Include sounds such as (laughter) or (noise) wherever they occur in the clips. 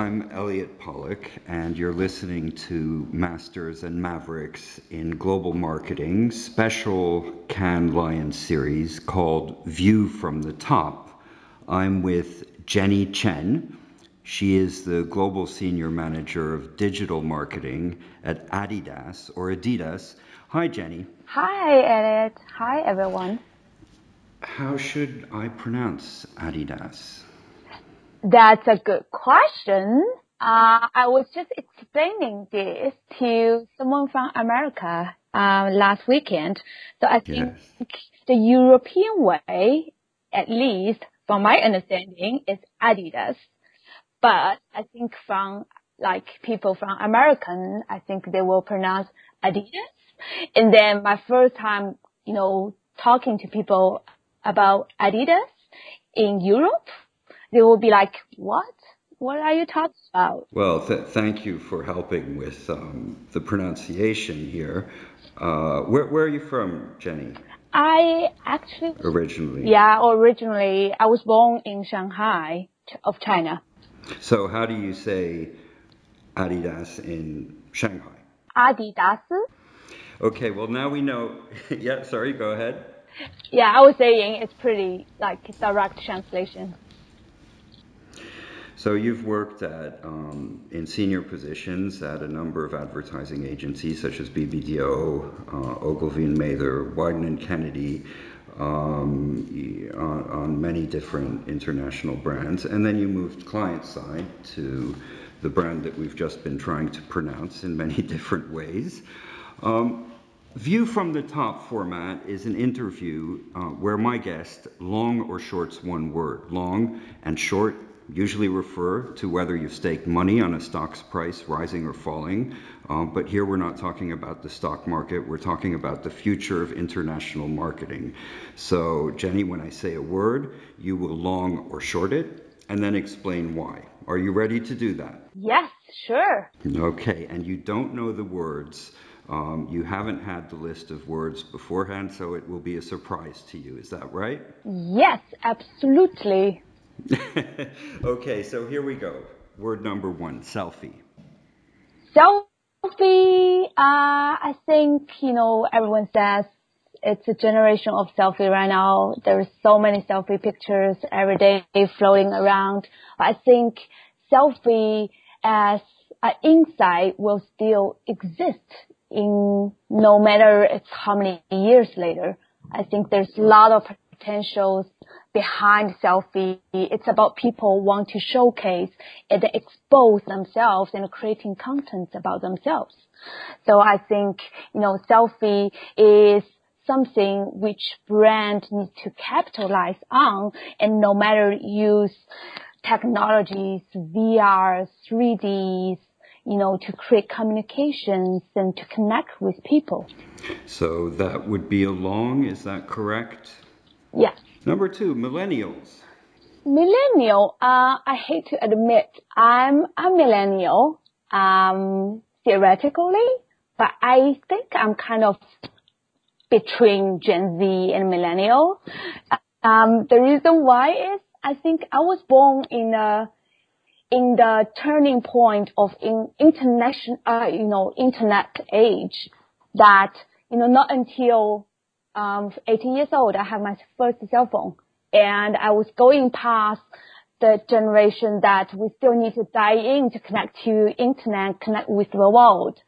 I'm Elliot Pollock, and you're listening to Masters and Mavericks in Global Marketing special Cannes Lions series called View from the Top. I'm with Jenny Chen. She is the Global Senior Manager of Digital Marketing at Adidas or Adidas. Hi, Jenny. Hi, Elliot. Hi, everyone. How should I pronounce Adidas? That's a good question. Uh, I was just explaining this to someone from America uh, last weekend. So I think yes. the European way, at least from my understanding, is Adidas. But I think from like people from American, I think they will pronounce Adidas. And then my first time, you know, talking to people about Adidas in Europe, they will be like, what? What are you talking about? Well, th- thank you for helping with um, the pronunciation here. Uh, where, where are you from, Jenny? I actually originally. Yeah, originally I was born in Shanghai of China. So how do you say Adidas in Shanghai? Adidas. Okay, well now we know. (laughs) yeah, sorry, go ahead. Yeah, I was saying it's pretty like direct translation. So you've worked at um, in senior positions at a number of advertising agencies such as BBDO, uh, Ogilvy and Mather, Wieden and Kennedy, um, on, on, many different international brands, and then you moved client side to the brand that we've just been trying to pronounce in many (laughs) different ways. Um, View from the top format is an interview uh, where my guest long or shorts one word. Long and short usually refer to whether you've staked money on a stock's price rising or falling. Um, but here we're not talking about the stock market, we're talking about the future of international marketing. So, Jenny, when I say a word, you will long or short it and then explain why. Are you ready to do that? Yes, sure. Okay, and you don't know the words. Um, you haven't had the list of words beforehand, so it will be a surprise to you. Is that right? Yes, absolutely. (laughs) okay, so here we go. Word number one selfie. Selfie, uh, I think, you know, everyone says it's a generation of selfie right now. There's so many selfie pictures every day floating around. But I think selfie as an insight will still exist in no matter it's how many years later. I think there's a lot of potentials behind selfie. It's about people want to showcase and expose themselves and creating content about themselves. So I think, you know, selfie is something which brand needs to capitalize on and no matter use technologies, VR, 3Ds, you know, to create communications and to connect with people. So that would be a long, is that correct? Yes. Number two, millennials. Millennial, uh, I hate to admit, I'm a millennial, um, theoretically, but I think I'm kind of between Gen Z and millennial. Um, the reason why is I think I was born in a in the turning point of in international, uh, you know, internet age that, you know, not until um, 18 years old, I have my first cell phone. And I was going past the generation that we still need to dial in to connect to internet, connect with the world.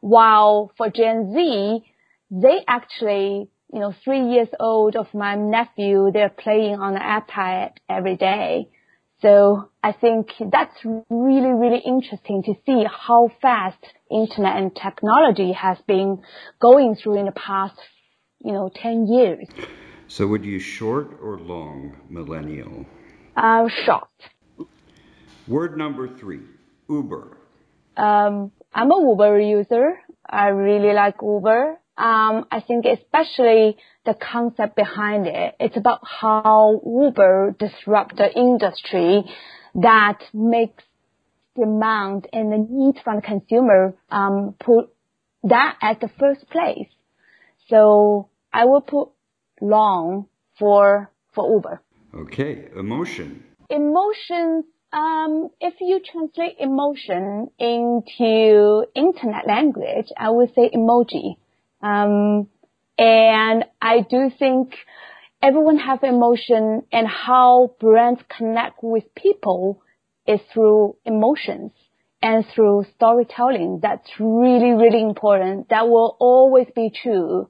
While for Gen Z, they actually, you know, three years old of my nephew, they're playing on the iPad every day. So I think that's really, really interesting to see how fast internet and technology has been going through in the past you know, 10 years. So would you short or long millennial? Uh, short. Word number three, Uber. Um, I'm a Uber user. I really like Uber. Um, I think especially the concept behind it. It's about how Uber disrupt the industry that makes demand and the need from the consumer um, put that at the first place. So I will put long for for Uber. Okay, emotion. Emotions um, if you translate emotion into internet language, I would say emoji. Um, and I do think everyone has emotion and how brands connect with people is through emotions and through storytelling. That's really, really important. That will always be true.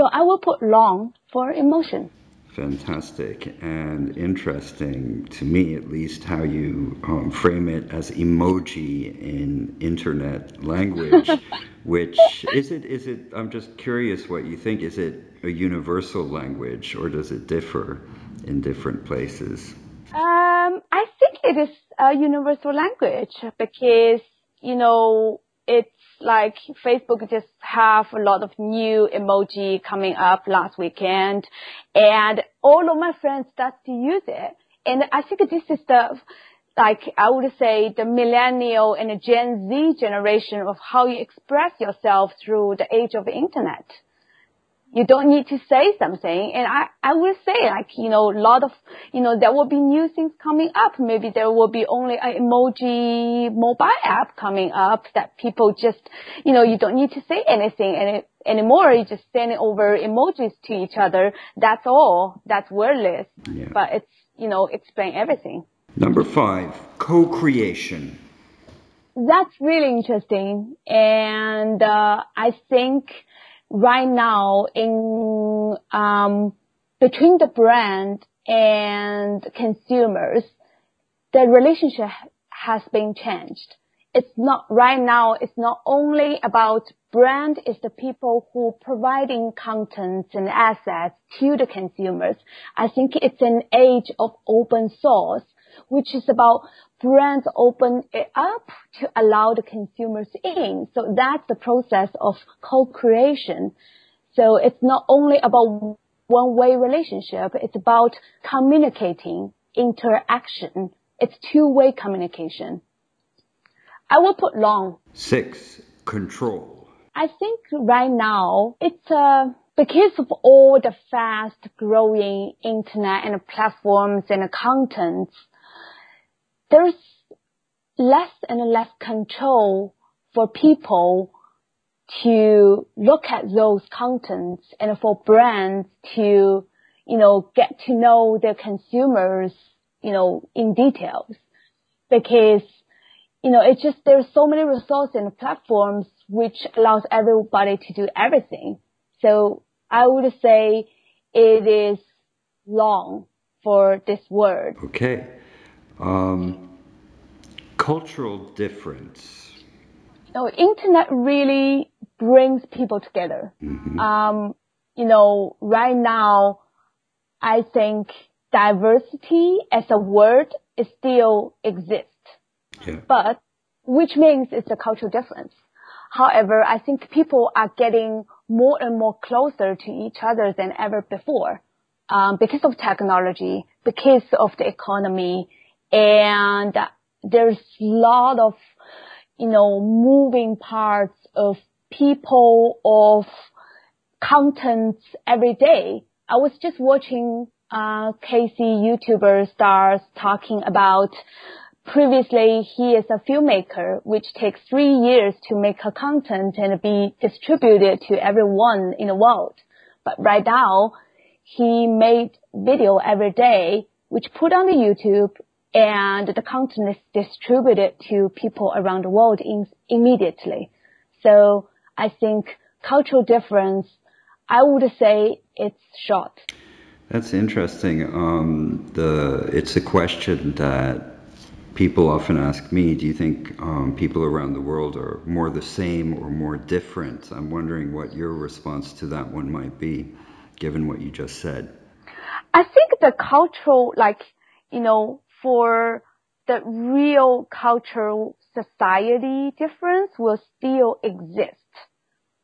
So I will put long for emotion. Fantastic and interesting to me at least how you um, frame it as emoji in internet language (laughs) which is it is it i'm just curious what you think. Is it a universal language or does it differ in different places? Um, i think it is a universal language because you know it's like Facebook just have a lot of new emoji coming up last weekend and all of my friends start to use it. And I think this is the, like I would say the millennial and the Gen Z generation of how you express yourself through the age of the internet you don't need to say something. And I, I will say like, you know, a lot of, you know, there will be new things coming up. Maybe there will be only an emoji mobile app coming up that people just, you know, you don't need to say anything any, anymore. You just send over emojis to each other. That's all. That's wordless. Yeah. But it's, you know, explain everything. Number five, co-creation. That's really interesting. And, uh, I think, right now in um, between the brand and consumers, the relationship has been changed. It's not right now. It's not only about brand. It's the people who providing content and assets to the consumers. I think it's an age of open source, which is about brands open it up to allow the consumers in. So that's the process of co-creation. So it's not only about one-way relationship. It's about communicating, interaction. It's two-way communication. I will put long. Six, control. I think right now it's uh, because of all the fast growing internet and platforms and contents, there's less and less control for people to look at those contents and for brands to, you know, get to know their consumers, you know, in details. Because, you know, it's just, there's so many resources and platforms which allows everybody to do everything. So I would say it is long for this word. Okay. Um, cultural difference. You know, internet really brings people together. Mm-hmm. Um, you know, right now, I think diversity as a word is still exists. Yeah. But, which means it's a cultural difference. However, I think people are getting more and more closer to each other than ever before. Um, because of technology, because of the economy, and there's a lot of, you know, moving parts of people, of content every day. I was just watching uh, Casey YouTuber stars talking about previously he is a filmmaker which takes three years to make a content and be distributed to everyone in the world. But right now he made video every day which put on the YouTube and the content is distributed to people around the world in, immediately. So I think cultural difference, I would say it's short. That's interesting. Um, the it's a question that people often ask me. Do you think um, people around the world are more the same or more different? I'm wondering what your response to that one might be, given what you just said. I think the cultural, like you know, for the real cultural society difference will still exist.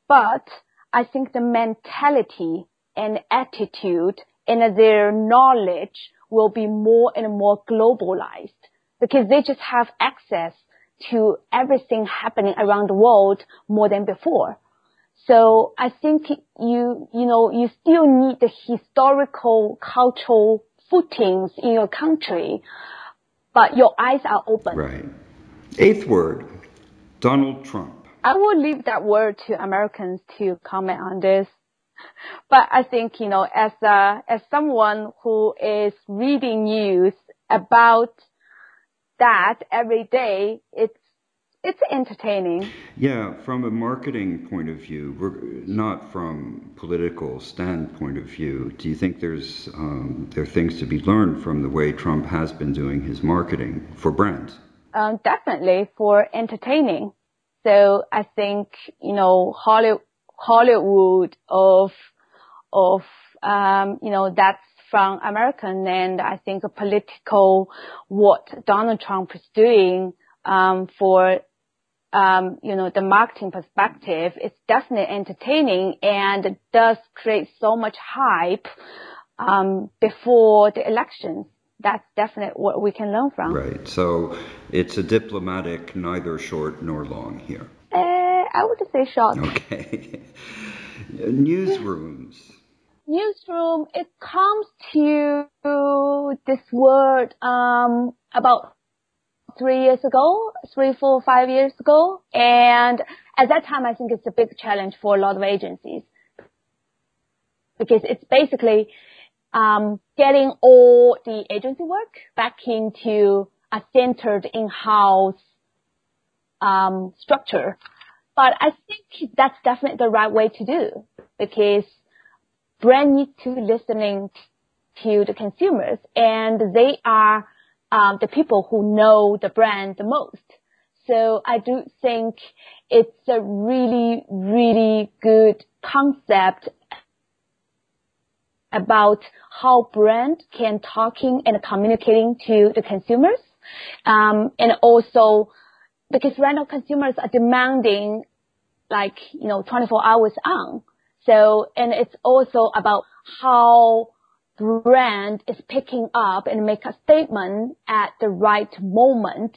But I think the mentality and attitude and their knowledge will be more and more globalized because they just have access to everything happening around the world more than before. So I think you, you know, you still need the historical cultural footings in your country. but your eyes are open. Right. Eighth word, Donald Trump. I will leave that word to Americans to comment on this. But I think, you know, as a, as someone who is reading news about that every day, it's it's entertaining. Yeah, from a marketing point of view, not from political standpoint of view. Do you think there's um, there are things to be learned from the way Trump has been doing his marketing for brands? Um, definitely for entertaining. So I think you know Hollywood, of of um, you know that's from American and I think political what Donald Trump is doing um, for um, you know the marketing perspective. It's definitely entertaining and does create so much hype um, before the elections. That's definitely what we can learn from. Right. So it's a diplomatic, neither short nor long here. Uh, I would say short. Okay. (laughs) Newsrooms newsroom, it comes to this word um, about three years ago, three, four, five years ago. And at that time, I think it's a big challenge for a lot of agencies because it's basically um, getting all the agency work back into a centered in-house um, structure. But I think that's definitely the right way to do because brand need to listening to the consumers and they are um, the people who know the brand the most. So I do think it's a really, really good concept about how brand can talking and communicating to the consumers. Um, and also because right now consumers are demanding like, you know, 24 hours on. So, and it's also about how brand is picking up and make a statement at the right moment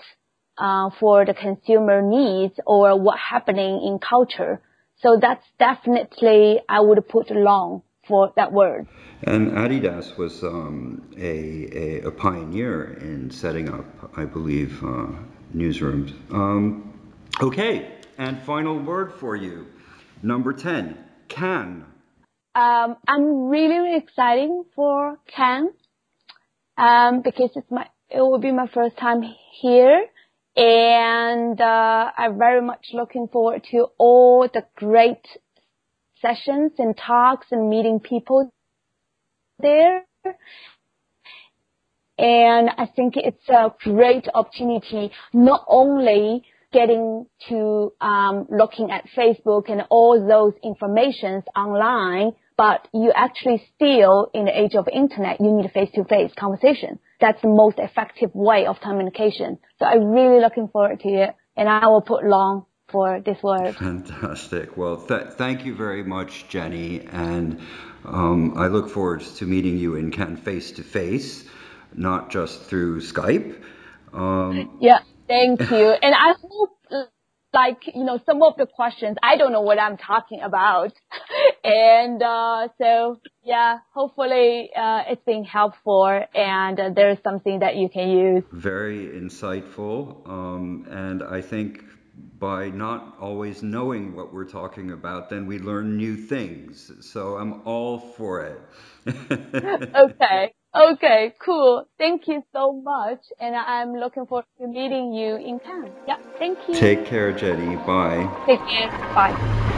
uh, for the consumer needs or what happening in culture. So that's definitely I would put long for that word. And Adidas was um, a, a, a, pioneer in setting up, I believe, uh, newsrooms. Um, okay, and final word for you, number 10 Cannes? Um, I'm really, really excited for Cannes um, because it's my it will be my first time here, and uh, I'm very much looking forward to all the great sessions and talks and meeting people there. And I think it's a great opportunity not only getting to um, looking at Facebook and all those informations online, but you actually still in the age of internet, you need face-to-face conversation. That's the most effective way of communication. So I'm really looking forward to it, and I will put long for this word. Fantastic. Well, th- thank you very much, Jenny, and um, I look forward to meeting you in Cannes face to face, not just through Skype. Um, yeah. Thank you. (laughs) And I hope like, you know, some of the questions, I don't know what I'm talking about. (laughs) and, uh, so yeah, hopefully, uh, it's been helpful and uh, there's something that you can use. Very insightful. Um, and I think by not always knowing what we're talking about, then we learn new things. So I'm all for it. (laughs) okay. Okay, cool. Thank you so much. And I'm looking forward to meeting you in Cannes. Yeah, thank you. Take care, Jenny. Bye. Take care. Bye.